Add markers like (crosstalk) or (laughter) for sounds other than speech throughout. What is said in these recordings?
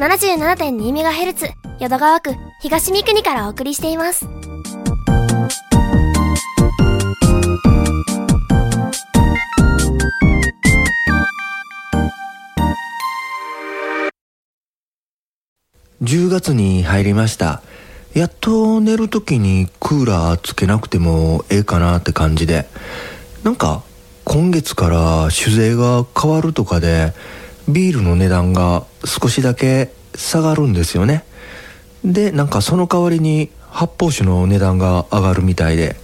77.2MHz 淀川区東三国からお送りしています。10月に入りましたやっと寝る時にクーラーつけなくてもええかなって感じでなんか今月から酒税が変わるとかでビールの値段が少しだけ下がるんですよね。でなんかその代わりに発泡酒の値段が上がるみたいで。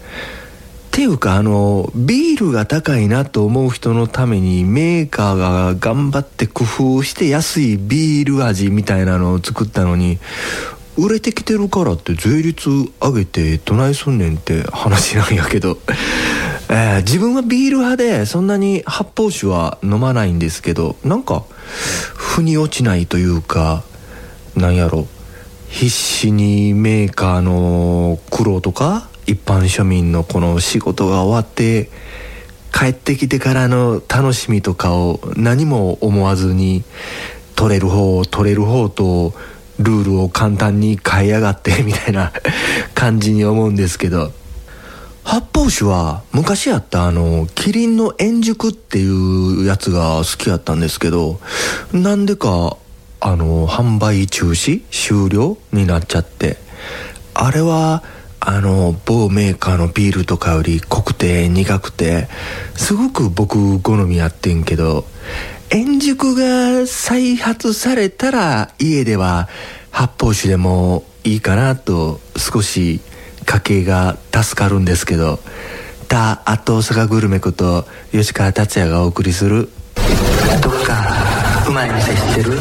っていうかあのビールが高いなと思う人のためにメーカーが頑張って工夫して安いビール味みたいなのを作ったのに売れてきてるからって税率上げてどないすんねんって話なんやけど、(laughs) えー自分はビール派でそんなに発泡酒は飲まないんですけどなんか腑に落ちないというかなんやろ。必死にメーカーの苦労とか一般庶民のこの仕事が終わって帰ってきてからの楽しみとかを何も思わずに取れる方取れる方とルールを簡単に変えやがってみたいな (laughs) 感じに思うんですけど。発泡酒は昔あったあのキリンの円熟っていうやつが好きやったんですけどなんでかあの販売中止終了になっちゃって。あれはあの某メーカーのビールとかより濃くて苦くてすごく僕好みやってんけど円熟が再発されたら家では発泡酒でもいいかなと少し家計が助かるんですけど「たあと大阪グルメ」こと吉川達也がお送りする「どっかうまい店知ってる?」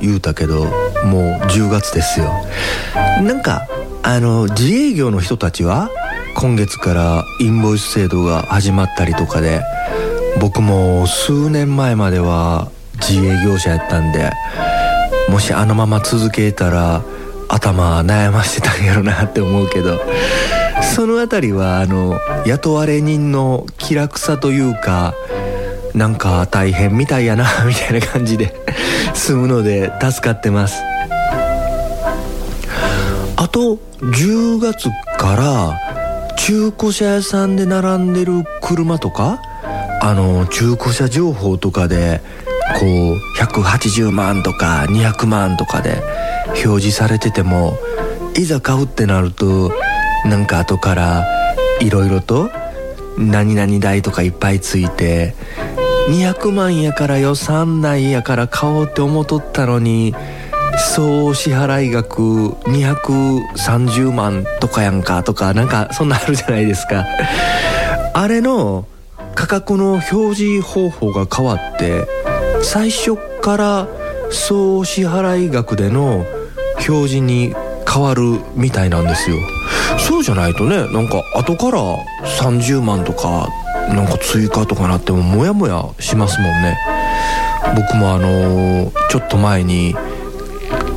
言うたけどもう10月ですよ。なんかあの自営業の人たちは今月からインボイス制度が始まったりとかで僕も数年前までは自営業者やったんでもしあのまま続けたら頭悩ましてたんやろなって思うけどそのあたりはあの雇われ人の気楽さというかなんか大変みたいやなみたいな感じで済むので助かってます。あと10月から中古車屋さんで並んでる車とかあの中古車情報とかでこう180万とか200万とかで表示されててもいざ買うってなるとなんか後からいろいろと何々代とかいっぱいついて200万やから予算内やから買おうって思っとったのに総支払い額230万とかやんかとかなんかそんなあるじゃないですか。あれの価格の表示方法が変わって最初から総支払い額での表示に変わるみたいなんですよ。そうじゃないとねなんか後から30万とかなんか追加とかなってもモヤモヤしますもんね。僕もあのちょっと前に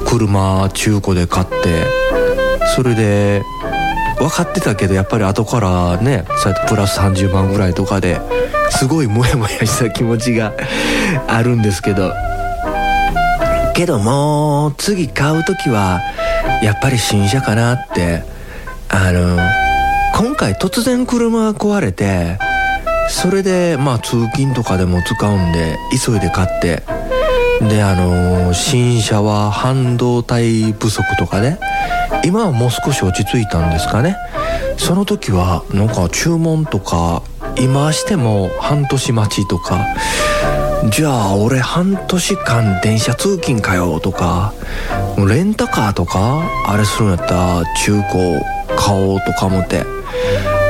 車中古で買ってそれで分かってたけどやっぱり後からねそうやってプラス30万ぐらいとかですごいモヤモヤした気持ちが (laughs) あるんですけど。けども次買う時はやっぱり新車かなってあの今回突然車が壊れてそれでまあ通勤とかでも使うんで急いで買ってであの新車は半導体不足とかで今はもう少し落ち着いたんですかね。その時はなんか注文とか今しても半年待ちとかじゃあ俺半年間電車通勤かよとかレンタカーとかあれするんやったら中古買おうとか思って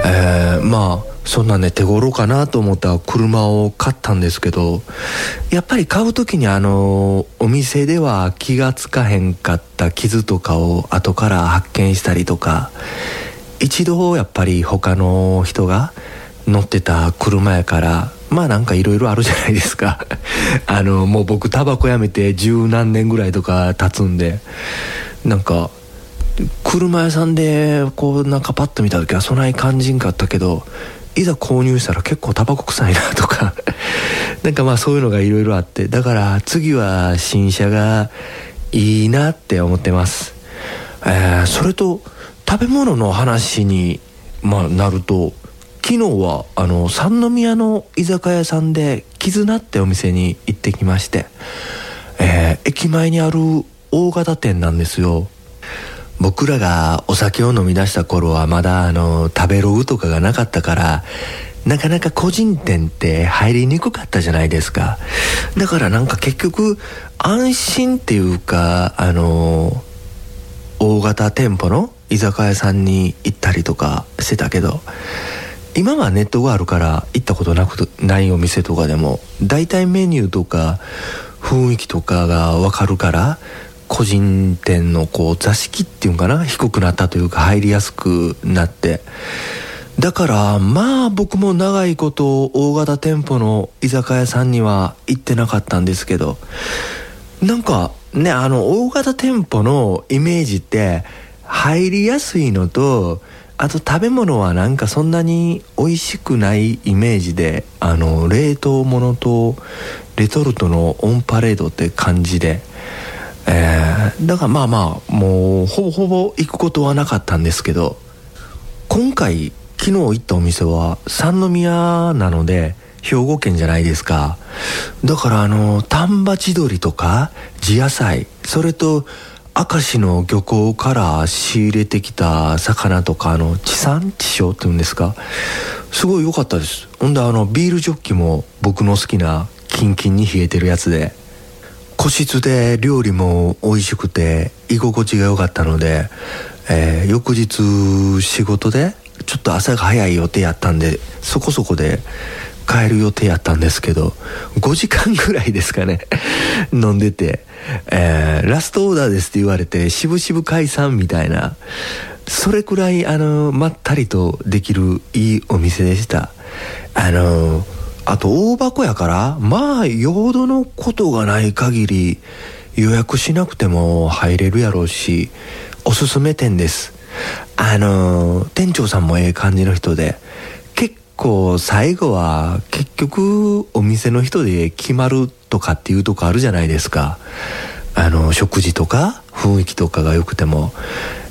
えー、まあそんなね手頃かなと思った車を買ったんですけどやっぱり買う時にあのお店では気がつかへんかった傷とかを後から発見したりとか一度やっぱり他の人が乗ってた車やからまあなんかいろいろあるじゃないですか。(laughs) あのもう僕タバコやめて十何年ぐらいとか経つんでなんか車屋さんでこうなんかパッと見た時はそない感じんかったけどいざ購入したら結構タバコ臭いなとか。(laughs) なんかまあそういうのがいろいろあって。だから次は新車がいいなって思ってます、えー、それと食べ物の話に、まあ、なると昨日はあの三宮の居酒屋さんで絆ってお店に行ってきまして、えー、駅前にある大型店なんですよ。僕らがお酒を飲み出した頃はまだあの食べログとかがなかったからなかなか個人店って入りにくかったじゃないですか。だからなんか結局安心っていうかあの大型店舗の居酒屋さんに行ったりとかしてたけど今はネットがあるから行ったことなくないお店とかでも大体メニューとか雰囲気とかが分かるから個人店のこう座敷っていうかな低くなったというか入りやすくなって。だからまあ僕も長いこと大型店舗の居酒屋さんには行ってなかったんですけどなんかねあの大型店舗のイメージって入りやすいのとあと食べ物はなんかそんなに美味しくないイメージであの冷凍物とレトルトのオンパレードって感じで。えー、だからまあまあもうほぼほぼ行くことはなかったんですけど今回昨日行ったお店は三宮なので兵庫県じゃないですか。だからあの丹波地鶏とか地野菜それと明石の漁港から仕入れてきた魚とかあの地産地消っていうんですか。すごい良かったです。ほんであのビールジョッキも僕の好きなキンキンに冷えてるやつで。個室で料理も美味しくて居心地が良かったので、えー、翌日仕事でちょっと朝が早い予定やったんでそこそこで帰る予定やったんですけど5時間ぐらいですかね (laughs) 飲んでて、えー、ラストオーダーですって言われて渋々解散みたいなそれくらいあのまったりとできるいいお店でした。あのあと大箱やからまあよほどのことがない限り予約しなくても入れるやろうしおすすめ店です。あの店長さんもええ感じの人で結構最後は結局お店の人で決まるとかっていうとこあるじゃないですか。あの食事とか雰囲気とかが良くても。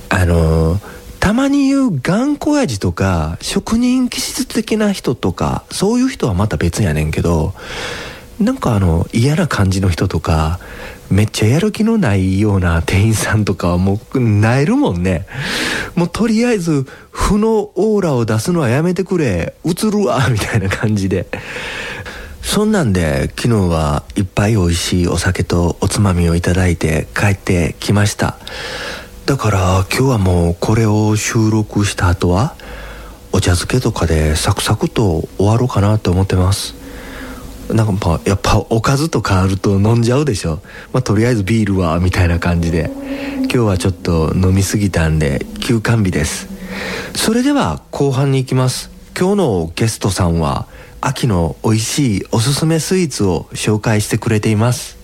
あのたまに言う頑固親父とか職人気質的な人とかそういう人はまた別やねんけどなんかあの嫌な感じの人とかめっちゃやる気のないような店員さんとかはもうなえるもんね。もうとりあえず負のオーラを出すのはやめてくれ。映るわみたいな感じで。そんなんで昨日はいっぱい美味しいお酒とおつまみをいただいて帰ってきました。だから今日はもうこれを収録した後はお茶漬けとかでサクサクと終わろうかなと思ってます。なんかまあやっぱおかずとかあると飲んじゃうでしょ。まあとりあえずビールはみたいな感じで。今日はちょっと飲みすぎたんで休館日です。それでは後半に行きます。今日のゲストさんは秋の美味しいおすすめスイーツを紹介してくれています。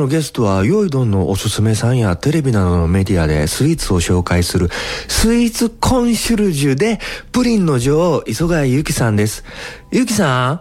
のゲストは、ヨイドンのおすすめさんやテレビなどのメディアでスイーツを紹介する、スイーツコンシュルジュで、プリンの女王、磯貝ゆきさんです。ゆきさん？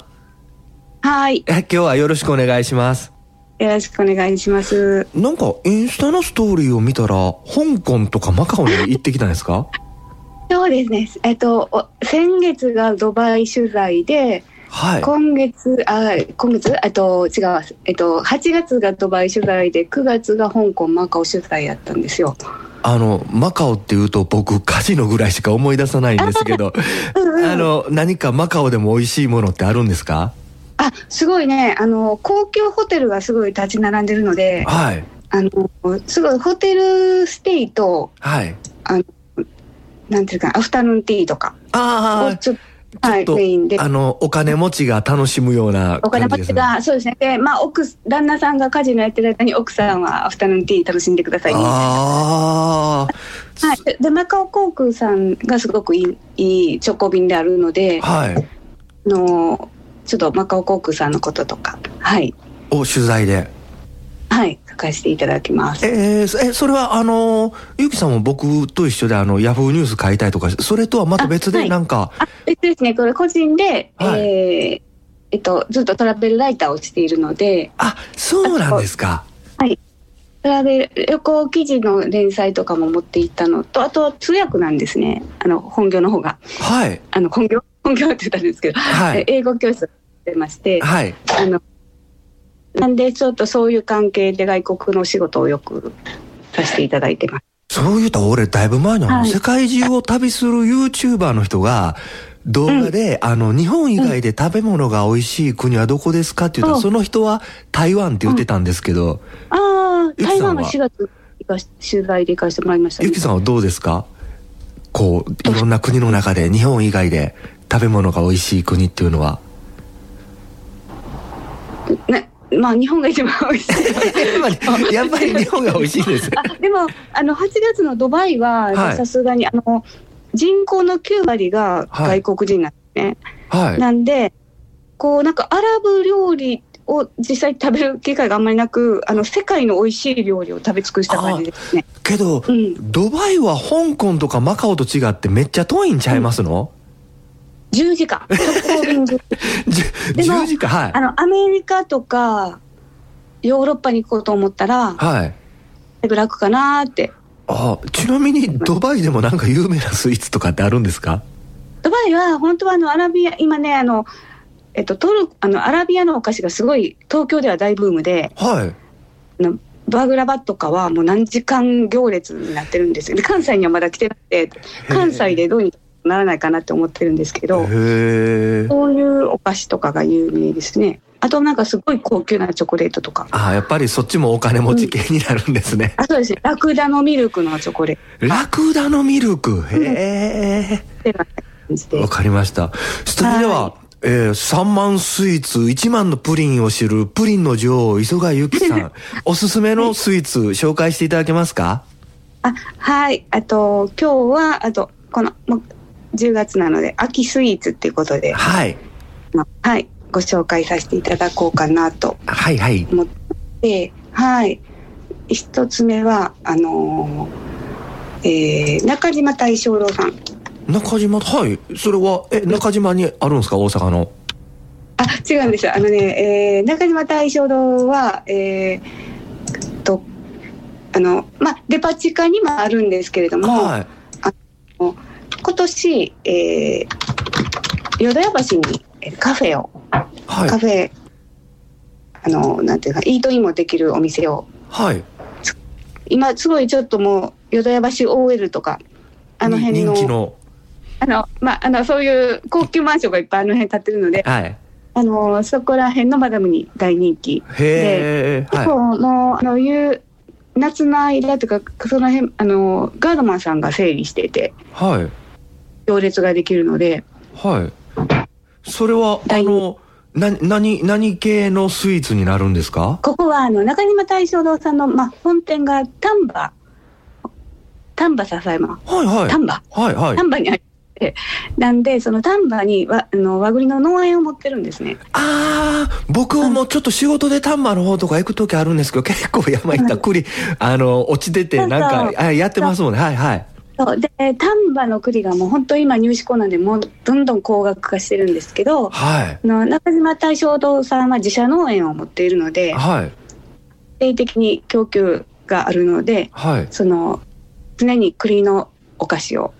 はい。え今日はよろしくお願いします。よろしくお願いします。なんか、インスタのストーリーを見たら、香港とかマカオに行ってきたんですか？(laughs) そうですね。えっと、お先月がドバイ取材で、はい。今月、あ、今月、えっと、違うわ。えっと、8月がドバイ取材で、9月が香港、マカオ取材やったんですよ。あの、マカオって言うと僕カジノぐらいしか思い出さないんですけど、(laughs) うんうんあの、何かマカオでも美味しいものってあるんですか？あ、すごいね。あの、高級ホテルがすごい立ち並んでるので、はい。あの、すごいホテルステイと、はい。なんていうか、アフタヌーンティーとかああ、をちょっと、はい、ちょっと、メインで。あの、お金持ちが楽しむようなお金持ち。が、そうですね。で、まあ、奥、旦那さんがカジノやってる間に、奥さんはアフタヌーンティー楽しんでくださいね。あはい。ででマカオ航空さんがすごくいい、いい直行便であるので、あ、はい。あの、ちょっとマカオ航空さんのこととか、はい。お、取材で。はい。書かせていただきます。えー、そえ、それはあの、ゆきさんも僕と一緒であの、ヤフーニュース買いたいとか、それとはまた別でなんか、あ、別ですね。これ個人で、はいえーえっと、ずっとトラベルライターをしているので、あ、そうなんですか。トラベル旅行記事の連載とかも持っていったのと、あと通訳なんですね。あの、本業の方が。はい。あの、本業本業って言ったんですけど、はい。英語教室をしてまして、はい。あの、なんでちょっとそういう関係で外国のお仕事をよくさせていただいてます。そう言うたら俺だいぶ前のはい。世界中を旅する YouTuber の人が、動画で、あの、日本以外で食べ物が美味しい国はどこですかって言ったら、うん。その人は台湾って言ってたんですけど、ああ、ゆきさんは？台湾は4月取材で行かせてもらいました、ゆきさんはどうですか？こう、いろんな国の中で、日本以外で食べ物が美味しい国っていうのは。ね、まあ日本が一番美味しい。やっぱり、日本が美味しいです。あでもあの8月のドバイはさすがに、あの人口の9割が外国人なんですね。はい。なんでこうなんかアラブ料理を実際食べる機会があんまりなくあの世界の美味しい料理を食べ尽くした感じですね。けど、うん、ドバイは香港とかマカオと違ってめっちゃ遠いんちゃいますの、10時間直行便10時でも10時間、はいあ。のアメリカとかヨーロッパに行こうと思ったらはい。楽かなーってあ、ちなみにドバイでもなんか有名なスイーツとかってあるんですか？ドバイは本当はあのアラビア今ねあのえっとトルあのアラビアのお菓子がすごい東京では大ブームではい。あのバーグラバとかはもう何時間行列になってるんですよで関西にはまだ来てなくて関西でどうにかならないかなって思ってるんですけどへえ。そういうお菓子とかが有名ですねあとなんかすごい高級なチョコレートとかあ、やっぱりそっちもお金持ち系になるんですね。(laughs) あそうですねラクダのミルクのチョコレーラクダのミルク？へえ。トってな感じでわかりました。それでは、えー、3万スイーツ、1万のプリンを知るプリンの女王、磯貝ゆきさん。(laughs) おすすめのスイーツ、紹介していただけますか？あはいあと今日はあとこの10月なので秋スイーツっていうことではい。まあはい、ご紹介させていただこうかなとはいはい。思って、はい。一つ目は、あのーえー中島大正郎さん。中島、はい。それは、え、中島にあるんですか？大阪の。あ、違うんですよ。あのね、えー中島大正郎は、えーと、あの、まあ、デパ地下にもあるんですけれども、はい。今年、えー、淀屋橋にえーカフェを、はいカ。フェ、あの、なんていうか、イートインもできるお店をはい。今すごいちょっともう淀屋橋 OL とかあの辺の人気の。あのまああのそういう高級マンションがいっぱいあの辺建ってるのではい。あのそこら辺のマダムに大人気へえ。結は構もうあのいう夏の間というかその辺あのガードマンさんが整理しててい。はい。行列ができるのではい。それは、あ大の、な、何、何系のスイーツになるんですか？ここはあの中島大正堂さんの、まあ、本店が丹波丹波篠山はいはい。丹波はいはい。丹波にありでなんでその丹波にわあの和栗の農園を持ってるんですねああ、僕もちょっと仕事で丹波の方とか行く時あるんですけど、結構山行ったら栗、あの、落ちてて、なんか、あやってますもんね。はいはい。そうで丹波の栗がもう本当今入手困難でもうどんどん高額化してるんですけどはい。あの中島大正堂さんは自社農園を持っているのではい。定的に供給があるのではい。その常に栗のお菓子を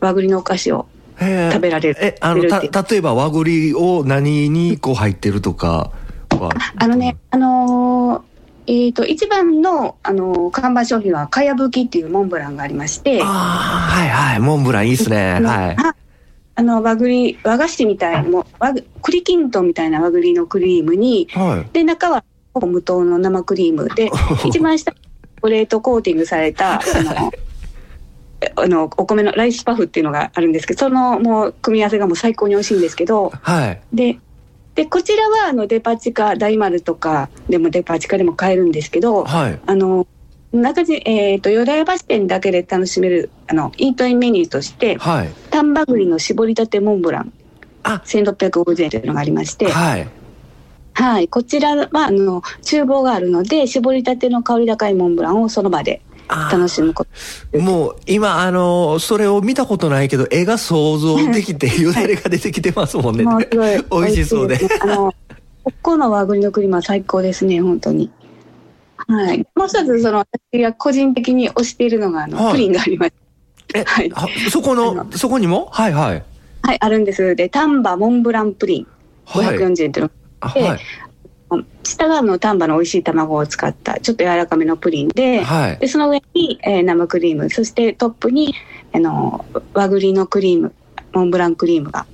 和栗のお菓子を食べられるえ、あの、例えば和栗を何にこう入ってるとかは？あのね、あのーえっ、と、一番の、あのー看板商品は、かやぶきっていうモンブランがありまして、ああ、はいはい。モンブランいいっすね。はい。ああの、和栗、和菓子みたい、もう和栗きんとんみたいな和栗のクリームに、はい。で、中はほぼ無糖の生クリームで、(laughs) 一番下、チョコレートコーティングされた、あの、あの、お米のライスパフっていうのがあるんですけど、そのもう組み合わせがもう最高に美味しいんですけど、はい。で、で、こちらはあのデパ地下大丸とかでもデパ地下でも買えるんですけど、はい。あの、中地、えっ、と、淀屋橋店だけで楽しめる、あの、イートインメニューとして、はい。丹波栗の絞りたてモンブラン、あ、1650円というのがありまして、はい。はい、こちらは、あの、厨房があるので、絞りたての香り高いモンブランをその場で楽しむこと。もう今、あの、それを見たことないけど、絵が想像できて、よだれが出てきてますもんね。(laughs) い (laughs) 美味しそうで。あの、ここの和栗のクリームは最高ですね、本当に。はい。もう一つ、その、私が個人的に推しているのが、あの、はいプリンがあります。え、はいあそこあの、のそこにも？はいはい。はい、あるんです。で、丹波モンブランプリン、はい。540円っていうのあはい。下があの丹波の美味しい卵を使ったちょっと柔らかめのプリンで,、はい。でその上に、えー生クリームそしてトップにあの和栗のクリームモンブランクリームが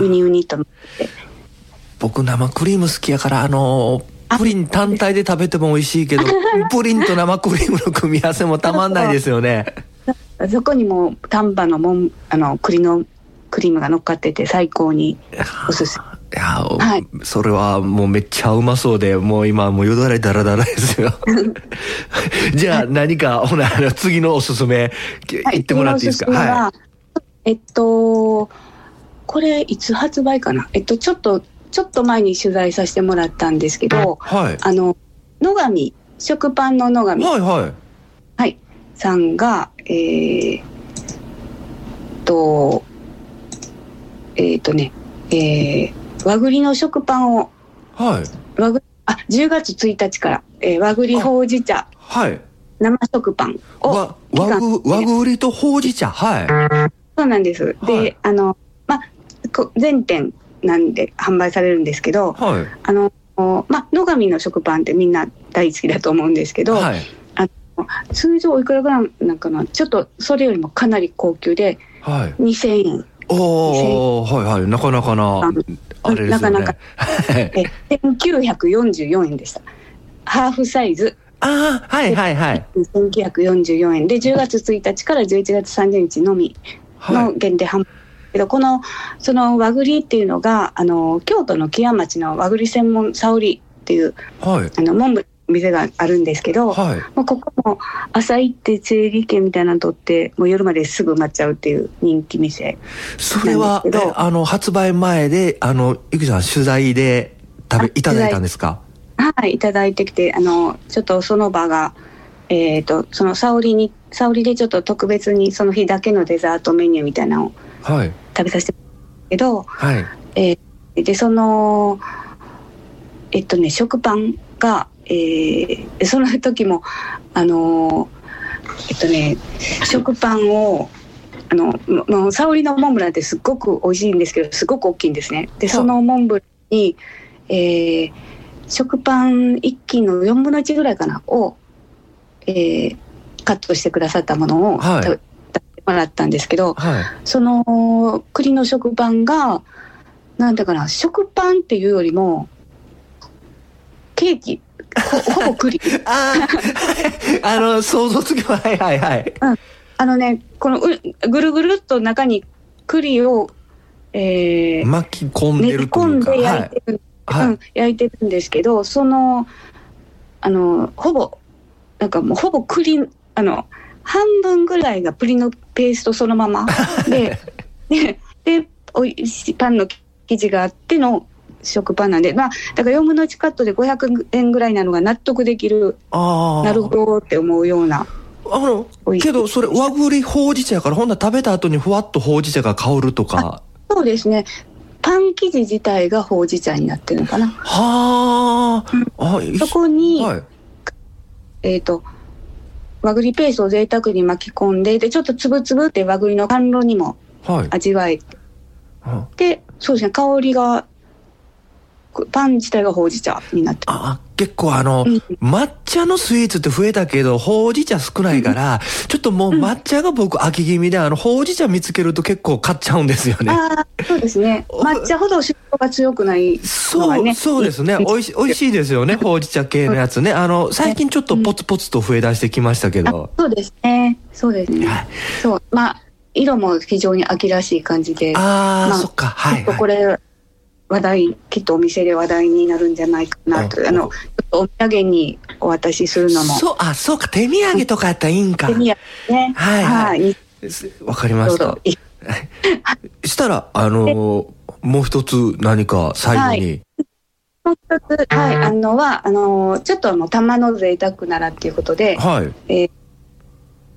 ウニウニと僕生クリーム好きやから、あのあプリン単体で食べても美味しいけど、プリンと生クリームの組み合わせもたまんないですよね。そこにも丹波のモンあの栗のクリームが乗っかってて最高におすすめいや、はいそれはもうめっちゃうまそうで、もう今もうよだれだらだらですよ。(laughs) じゃあ何か、ほな、次のおすすめ、言ってもらっていいですか？次のおすすめははえっとこれいつ発売かな？えっとちょっとちょっと前に取材させてもらったんですけどい。はい。あの野上食パンの野上はいはい。はい、さんが、えー、と、えー、とね、えー、和栗の食パンを、はい。和栗、あ、10月1日から、えー、和栗ほうじ茶はい。生食パンを和ぐ、和栗とほうじ茶。はい。そうなんです。で、はいあの、まあ、こ全店なんで販売されるんですけど、はい。あの、まあ、野上の食パンってみんな大好きだと思うんですけど、はい。通常いくらぐらいなんかなちょっとそれよりもかなり高級ではい。2000円おー、はいはい。なかなかな、あれですよね。なかなかはいえ1944円でしたハーフサイズああ、はいはいはい。1944円で10月1日から11月30日のみはい。の限定販売けどこのその和栗っていうのがあの京都の木屋町の和栗専門沙織っていうはい。あの門部店があるんですけど、はい。もうここも朝行って整理券みたいなの取ってもう夜まですぐ埋まっちゃうっていう人気店それは、あの、発売前で、あの、ゆきさん取材で食べ、あいただいたんですか？はいいただいてきてあのちょっとその場がえっ、とその沙織に沙織でちょっと特別にその日だけのデザートメニューみたいなのをはい。食べさせてもらったけどはい。でそのえっとね食パンが、えーその時もあのえっとね食パンをあのももう沙織のモンブランってすっごく美味しいんですけどすごく大きいんですね。でそのモンブランに、えー食パン1斤の4分の1ぐらいかなを、えーカットしてくださったものをはい。食べもらったんですけど、はい。その栗の食パンがなんだかな食パンっていうよりもケーキほほぼ栗ああ、あの、想像つきは、はいはいはい。あのねこのうぐるぐるっと中に栗を、えー巻き込んでるというか。込んではい。焼いてる、はいうん、焼いてるんですけどそのあのほぼなんかもうほぼ栗あの半分ぐらいが栗のペーストそのままで (laughs) ででおいしいパンの生地があっての食パンなんでまあだから4分の1カットで500円ぐらいなのが納得できるああ。なるほどって思うようなあのけどそれ和栗ほうじ茶やからほんなら食べた後にふわっとほうじ茶が香るとか。そうですね。パン生地自体がほうじ茶になってるのかな。はあ、そこに、はい。えっ、と和栗ペーストを贅沢に巻き込んででちょっとつぶつぶって和栗の甘露にもはい。味わえあてそうですね。香りがこパン自体がほうじ茶になってるあ結構あの、うん抹茶のスイーツって増えたけどほうじ茶少ないから、ちょっともう抹茶が僕飽き気味であのほうじ茶見つけると結構買っちゃうんですよねああそうですねお抹茶ほど主張が強くないのそう、そうですね。おいし、おいしいですよね。ほうじ茶系のやつね。(laughs) あの、最近ちょっとポツポツと増え出してきましたけあど。そうですねそうですね、はい。そうまあ色も非常に秋らしい感じであー、まあそっか。はい、はい。これ話題きっとお店で話題になるんじゃないかなと。うんあのちょっとお土産にお渡しするのも。そう、あ、そうか。手土産とかやったらいいんか。手土産ね。はいはい。わかりました。(laughs) したら、あのーもう一つ何か最後に。もう一つはい。あのはあのちょっとあの玉の贅沢ならっていうことで。はい。ちょっ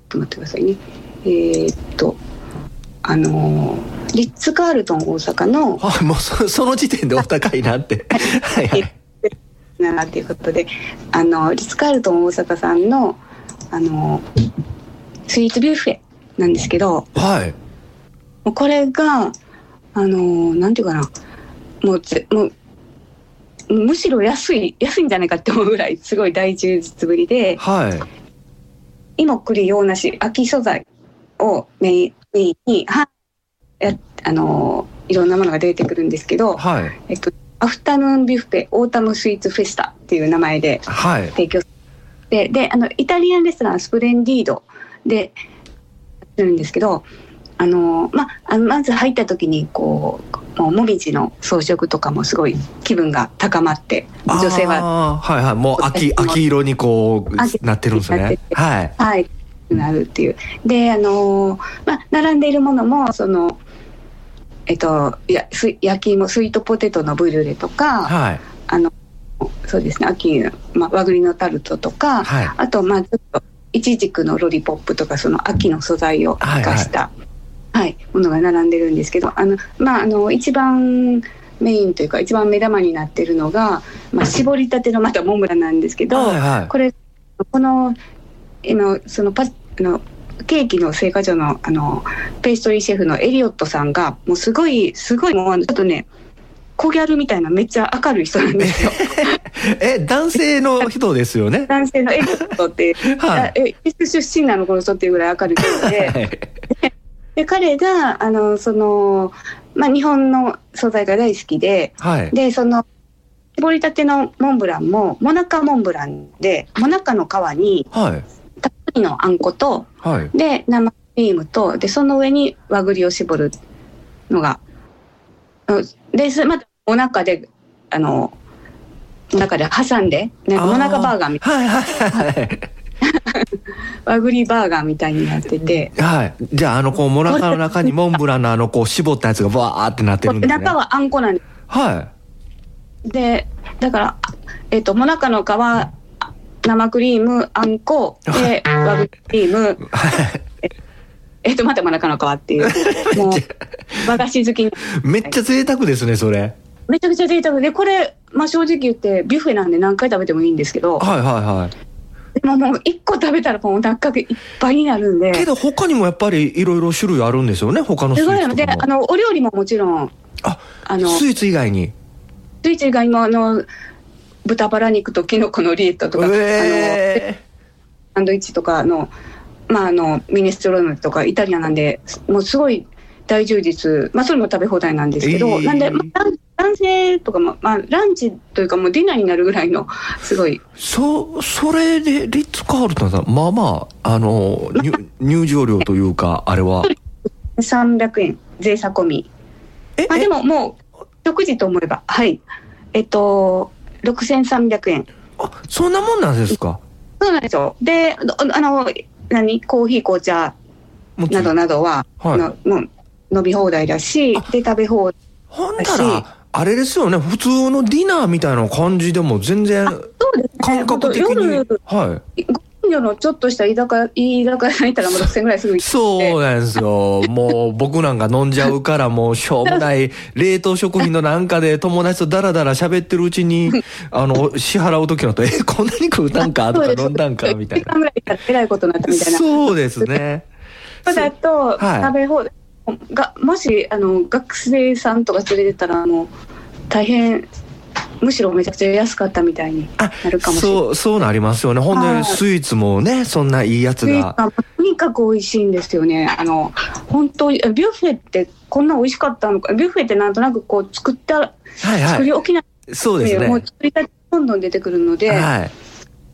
と待ってくださいね。えーっとあのリッツ・カールトン大阪のはい、もうそその時点でお高いなって。はいはい。ならっていうことであのリッツ・カールトン大阪さんのあのスイーツビュッフェなんですけどはい。もうこれがあのなんていうかなもうぜもうむしろ安い安いんじゃないかって思うぐらいすごい大充実ぶりではい。芋栗洋梨秋素材をメインにはやあのいろんなものが出てくるんですけど、はい。えっと、アフタヌーンビュッフェオータムスイーツフェスタっていう名前ではい。提供でであのイタリアンレストランスプレンディードでやってるんですけどあの、まあのまず入った時にこうもうもみじの装飾とかもすごい気分が高まって女性ははいはい。もう秋、秋色にこ秋う、なってるんですねはい。はいなるっていうであのまあ並んでいるものもそのえっとやす焼き芋スイートポテトのブリュレとかはい。あのそうですね秋の、まあ、和栗のタルトとか、はい。あとまあちょっとイチジクのロリポップとかその秋の素材を生かした、はいものが並んでるんですけどあのまああの一番メインというか一番目玉になってるのが、まあ、絞りたてのまたモンブランなんですけど、はいはい。これこの今そのパあのケーキの製菓所のあのペーストリーシェフのエリオットさんがもうすごいすごいもうちょっとね小ギャルみたいなめっちゃ明るい人なんですよ。(laughs) え、男性の人ですよね？(laughs) 男性のエリオットって、(laughs) はいあえイギリス出身なのこの人っていうぐらい明るい人ではいで彼があのその、まあ、日本の素材が大好きではい。でその絞りたてのモンブランもモナカモンブランでモナカの皮にはい。のあんことはい。で生クリームとでその上に和栗を絞るのがうんでまたお腹であのお腹で挟んでなんかお腹バーガーみたいはいはいはい。な和栗バーガーみたいになっててはい。じゃあ、あの、こう、モナカの中にモンブランのあの、こう、絞ったやつがバーってなってるんですね。中はあんこなんではでだからえっ、ともなかの皮生クリームあんこ (laughs) で和栗クリーム。(laughs) えっ、とまたもなかの皮っていう (laughs) もう和菓子好きにめっちゃ贅沢ですね、それ。めちゃくちゃ贅沢でこれ、まあ、正直言ってビュッフェなんで何回食べてもいいんですけどはいはいはい。でももう1個食べたらもうお腹がいっぱいになるんでけど他にもやっぱりいろいろ種類あるんですよね、他のスイすごいーツであのお料理ももちろんあ、あのスイーツ以外に。スイーツ以外もあの豚バラ肉とキノコのリエットとか、あのえサンドイッチとかの,、まあ、あのミネストローネとかイタリアンなんでもうすごい大充実、まあ、それも食べ放題なんですけど、えー。なんで、まあ、男男性とかも、まあ、ランチというかもうディナーになるぐらいのすごい。そ、それで、リッツ・カールトンさん、まあまあ、あの、入入場料というか、あれは。300円。税差込み。え、まあ、えでももう食事と思えば。はい。えっと6300円。あ、そんなもんなんですか？そうなんですよ。でああの何？コーヒー紅茶などなどは、はい。あのもう飲み放題だしで食べ放題ほんだら、あれですよね、普通のディナーみたいな感じでも全然そうですね。感覚的に。夜はい。ご近所のちょっとした居酒屋居酒屋に行ったらもう6000ぐらいすぐ行って。そうなんですよ。もう僕なんか飲んじゃうからもうしょうもない (laughs) 冷凍食品のなんかで友達とダラダラ喋ってるうちに、あの、支払う時のと、え、こんなに食うたんかとか飲んだんかみたい1時間ぐらいらえらいことになったみたいな。なそうですね。そう。だとはい。食べ放題、がもしあの学生さんとか連れてたらもう大変むしろめちゃくちゃ安かったみたいにあなるかもしれない。そう、そうなりますよね。ほんで、はいスイーツもね、そんないいやつが。がとにかく美味しいんですよね。あの本当にビュッフェってこんな美味しかったのか。ビュッフェってなんとなくこう作ったはいは作り置きな。そうですで、もうね。作りたてどんどん出てくるので、はい。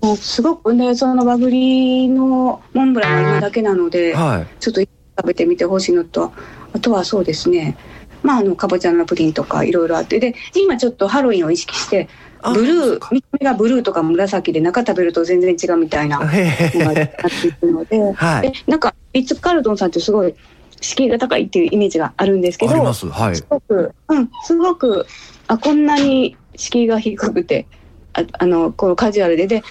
もうすごくねその和栗のモンブランが今だけなので、はい。ちょっと食べてみてほしいのとあとはそうですねまああのかぼちゃのプリンとかいろいろあって。で今ちょっとハロウィンを意識してあブルー見た目がブルーとか紫で中食べると全然違うみたいなのがへ。へなってへ。いるので、はい。でなんかリッツ・カールトンさんってすごい敷居が高いっていうイメージがあるんですけどあります。はい。す。ごく、うん、すごくあこんなに敷居が低くてああのこのカジュアルで。で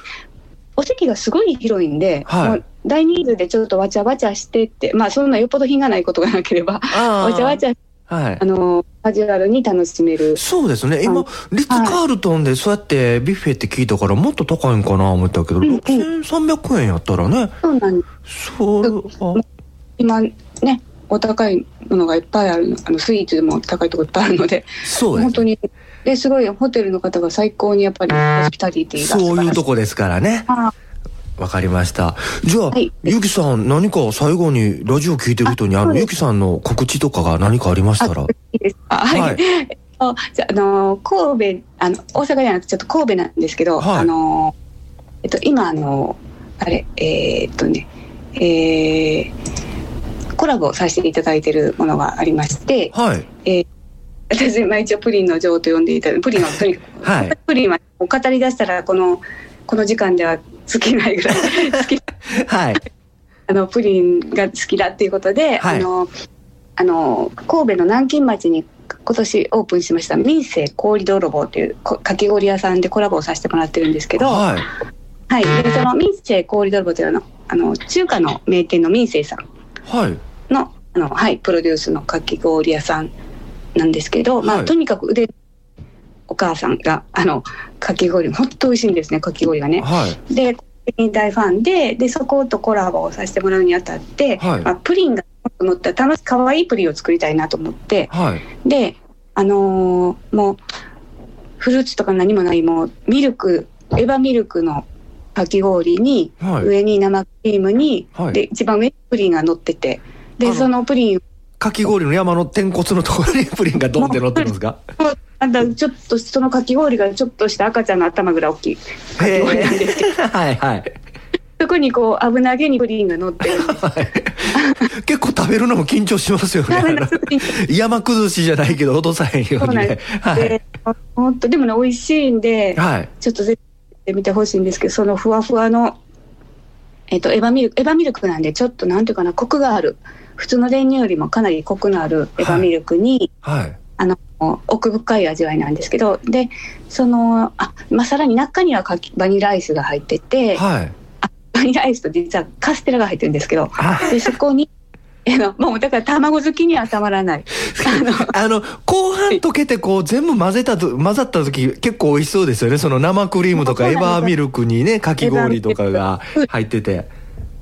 お席がすごい広いんで、はい。もう大人数でちょっとわちゃわちゃしてってまあそんなよっぽど品がないことがなければわちゃわちゃはい。あ。のカジュアルに楽しめる。そうですね。今、リッツ・カールトンでそうやってビュッフェって聞いたからもっと高いんかな思ったけど、うんうん。6300円やったらね、そうなんです。そう、あ今ねお高いものがいっぱいあるあのスイーツも高いところいっぱいあるので。そうです。本当に。ですごいホテルの方が最高にやっぱりホスピタリティがそういうとこですからね。あわかりました。じゃあ、はい。ゆきさん、何か最後にラジオ聞いてる人に、あの、ゆきさんの告知とかが何かありましたら。いいですか。はい、はい。(laughs) あじゃああの神戸あの大阪じゃなくてちょっと神戸なんですけど、はい。あのえっと今あのあれえーっとねえーコラボさせていただいてるものがありましてはい。私まあ一応プリンの女王と呼んでいただプリンはとにかく、はい。プリンは語り出したらこのこの時間では尽きないぐらい (laughs) 好きはい。あのプリンが好きだっていうことで、はいあのあの神戸の南京町に今年オープンしました民生氷泥棒というこかき氷屋さんでコラボをさせてもらってるんですけど、ははい。い、でその民生氷泥棒というのはあの中華の名店の民生さんはい。のあの、はい、プロデュースのかき氷屋さんなんですけど、まあ、はいとにかく腕お母さんがあのかき氷本当美味しいんですねかき氷がね。はい。で大ファンででそことコラボをさせてもらうにあたって、はいまあ、プリンがもっと乗った楽し可愛いプリンを作りたいなと思ってはい。であのーもうフルーツとか何もないもうミルクエヴァミルクのかき氷に、はい。上に生クリームに、はいで一番上にプリンが乗っててでそのプリンかき氷の山の天骨のところにプリンがドンって乗ってるんですか？をあんたちょっとそのかき氷がちょっとした赤ちゃんの頭ぐらい大きいかき氷なんですけどはいはい。そこにこう危なげにプリンが乗ってるんですはい結構食べるのも緊張しますよね。山崩しじゃないけど落とさへんようにねそうなんで。はい。でもね美味しいんで、はい。ちょっとぜひ見てほしいんですけどそのふわふわのえっとエヴァミルクエヴァミルクなんでちょっとなんていうかなコクがある普通の練乳よりもかなりコクのあるエヴァミルクに、はい。あの奥深い味わいなんですけどでそのあ、まあ、さらに中にはかきバニラアイスが入ってて、はい。バニラアイスと実はカステラが入ってるんですけどあでそこにあのもうだから卵好きにはたまらない (laughs) あの後半溶けてこう全部混ぜたと、混ざった時結構美味しそうですよね。その生クリームとかエバーミルクにね、かき氷とかが入ってて。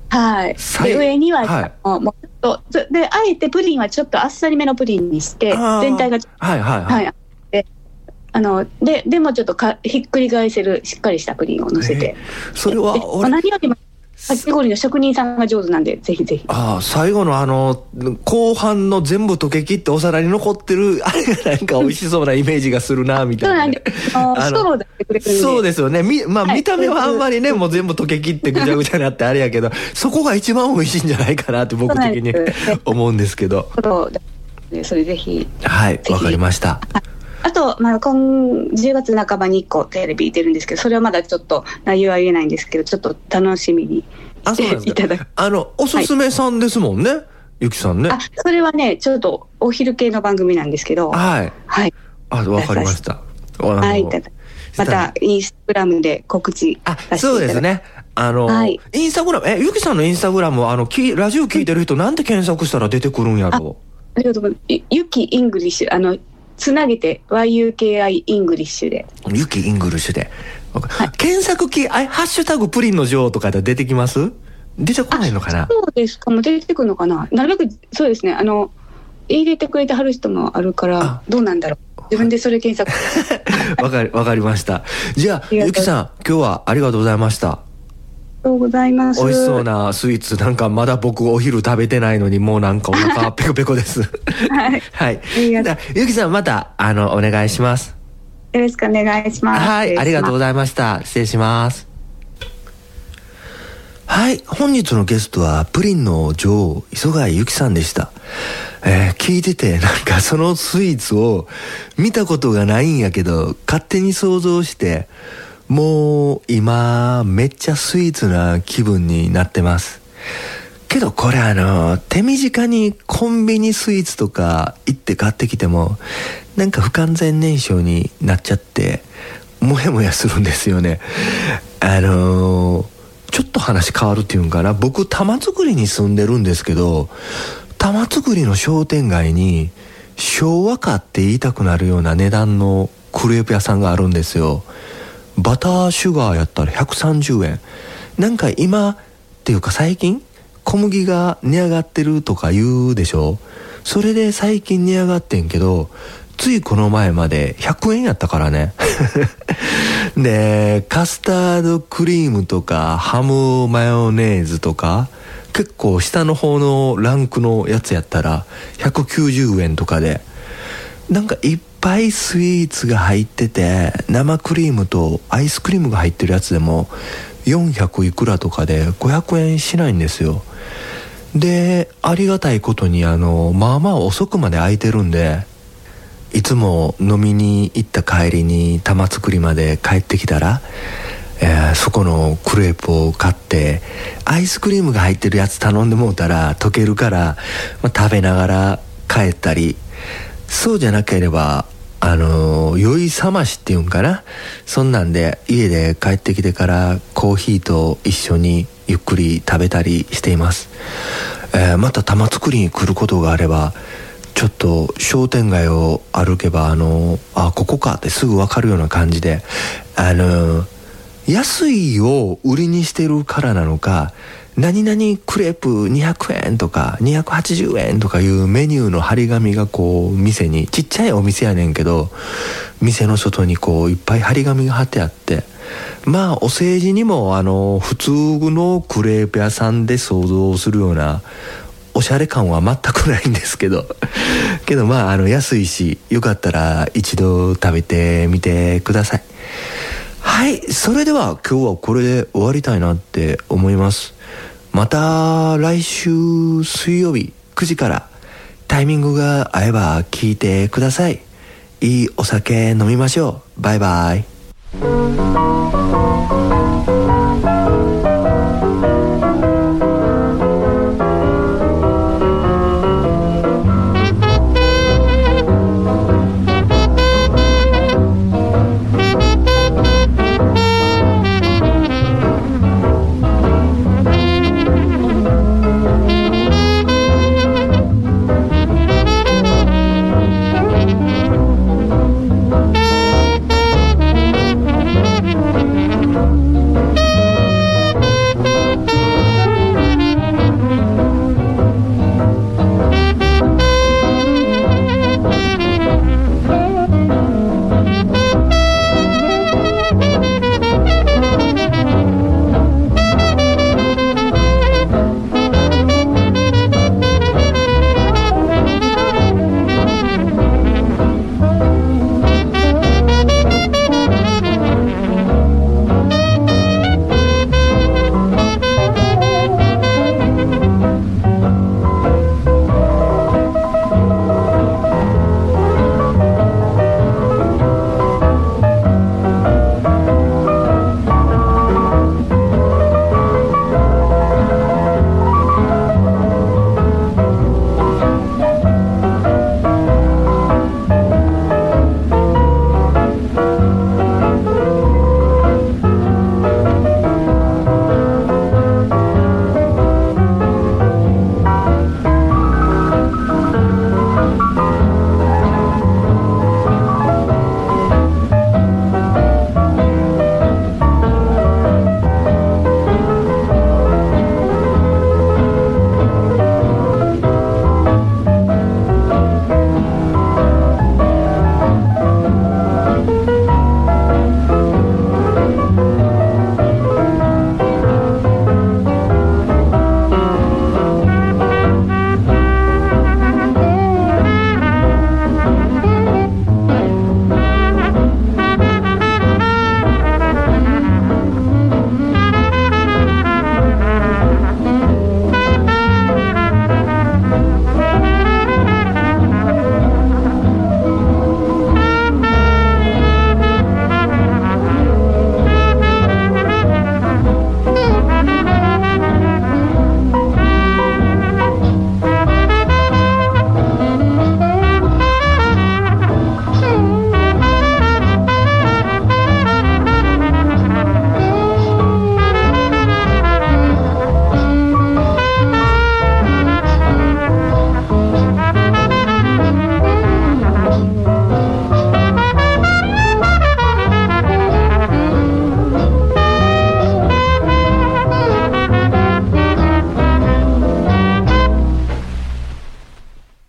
はい。上には、はいもうとであえてプリンはちょっとあっさりめのプリンにして全体がはいはいは。はいい。であのででもちょっとかひっくり返せるしっかりしたプリンを乗せて、それは何よりもかき氷の職人さんが上手なんでぜひぜひ。ああ、最後のあの、後半の全部溶けきってお皿に残ってる、(laughs) あれがなんか美味しそうなイメージがするな、みたそういなね、なんです。ストロー出してくれる。そうですよね。み、まあはい見た目はあんまりね、もう全部溶けきってぐちゃぐちゃになってあれやけど、そこが一番美味しいんじゃないかなって僕的に思うんですけど。それぜひ。はい、ひわかりました。あと、まあ、今10月半ばに1個テレビ出るんですけどそれはまだちょっと内容は言えないんですけどちょっと楽しみにしていただく。あの、おすすめさんですもんね。ゆきさんね。あそれはねちょっとお昼系の番組なんですけどはい。はい。あわかりました。はいただまたインスタグラムで告知あそうですね。あの、はい。インスタグラムえゆきさんのインスタグラムあのきラジオ聞いてる人なんて検索したら出てくるんやろありがとうございます。ゆゆき English あのつなげて YUKI English で。ゆき English で、検索キーあハッシュタグプリンの女王とかで出てきます？出てこないのかな？そうですか。もう出てくるのかな？なるべくそうですね。あの入れてくれてはる人もあるかあらどうなんだろう。自分でそれ検索。(laughs) わかり、わかりました。じゃあ、ゆきさん、今日はありがとうございました。ありがとうございます美味しそうなスイーツ、なんかまだ僕お昼食べてないのに、もうなんかお腹ペコペコです。はい (laughs) はい。りがとうじゃあゆきさん、また、あの、お願いします。よろしくお願いしますはい、ありがとうございざいました。失礼します。はい、本日のゲストは、プリンの女王、磯貝ゆきさんでした。えー聞いてて、なんかそのスイーツを見たことがないんやけど、勝手に想像して、もう今、めっちゃスイーツな気分になってます。けどこれあの、手短にコンビニスイーツとか行って買ってきても、なんか不完全燃焼になっちゃって、もやもやするんですよね。あのーちょっと話変わるっていうんかな。僕、玉造りに住んでるんですけど、玉造りの商店街に、昭和かって言いたくなるような値段のクレープ屋さんがあるんですよ。バターシュガーやったら130円。なんか今っていうか最近小麦が値上がってるとか言うでしょ？それで最近値上がってんけど、ついこの前まで100円やったからね。(laughs) で、カスタードクリームとかハムマヨネーズとか結構下の方のランクのやつやったら190円とかでなんかいっぱいスイーツが入ってて生クリームとアイスクリームが入ってるやつでも400いくらとかで500円しないんですよ。でありがたいことにあのまあまあ遅くまで空いてるんでいつも飲みに行った帰りに玉造りまで帰ってきたら、えーそこのクレープを買ってアイスクリームが入ってるやつ頼んでもうたら溶けるから、まあ食べながら帰ったりそうじゃなければあの酔い覚ましっていうんかな。そんなんで家で帰ってきてからコーヒーと一緒にゆっくり食べたりしています、えーまた玉造りに来ることがあればちょっと商店街を歩けばあのあここかってすぐ分かるような感じであの安いを売りにしてるからなのか何々クレープ200円とか280円とかいうメニューの張り紙がこう店にちっちゃいお店やねんけど店の外にこういっぱい張り紙が貼ってあってまあお世辞にもあの普通のクレープ屋さんで想像するようなおしゃれ感は全くないんですけど (laughs) けどまああの安いしよかったら一度食べてみてください。はいそれでは今日はこれで終わりたいなって思います。また来週水曜日9時からタイミングが合えば聞いてください。いいお酒飲みましょう。バイバイ。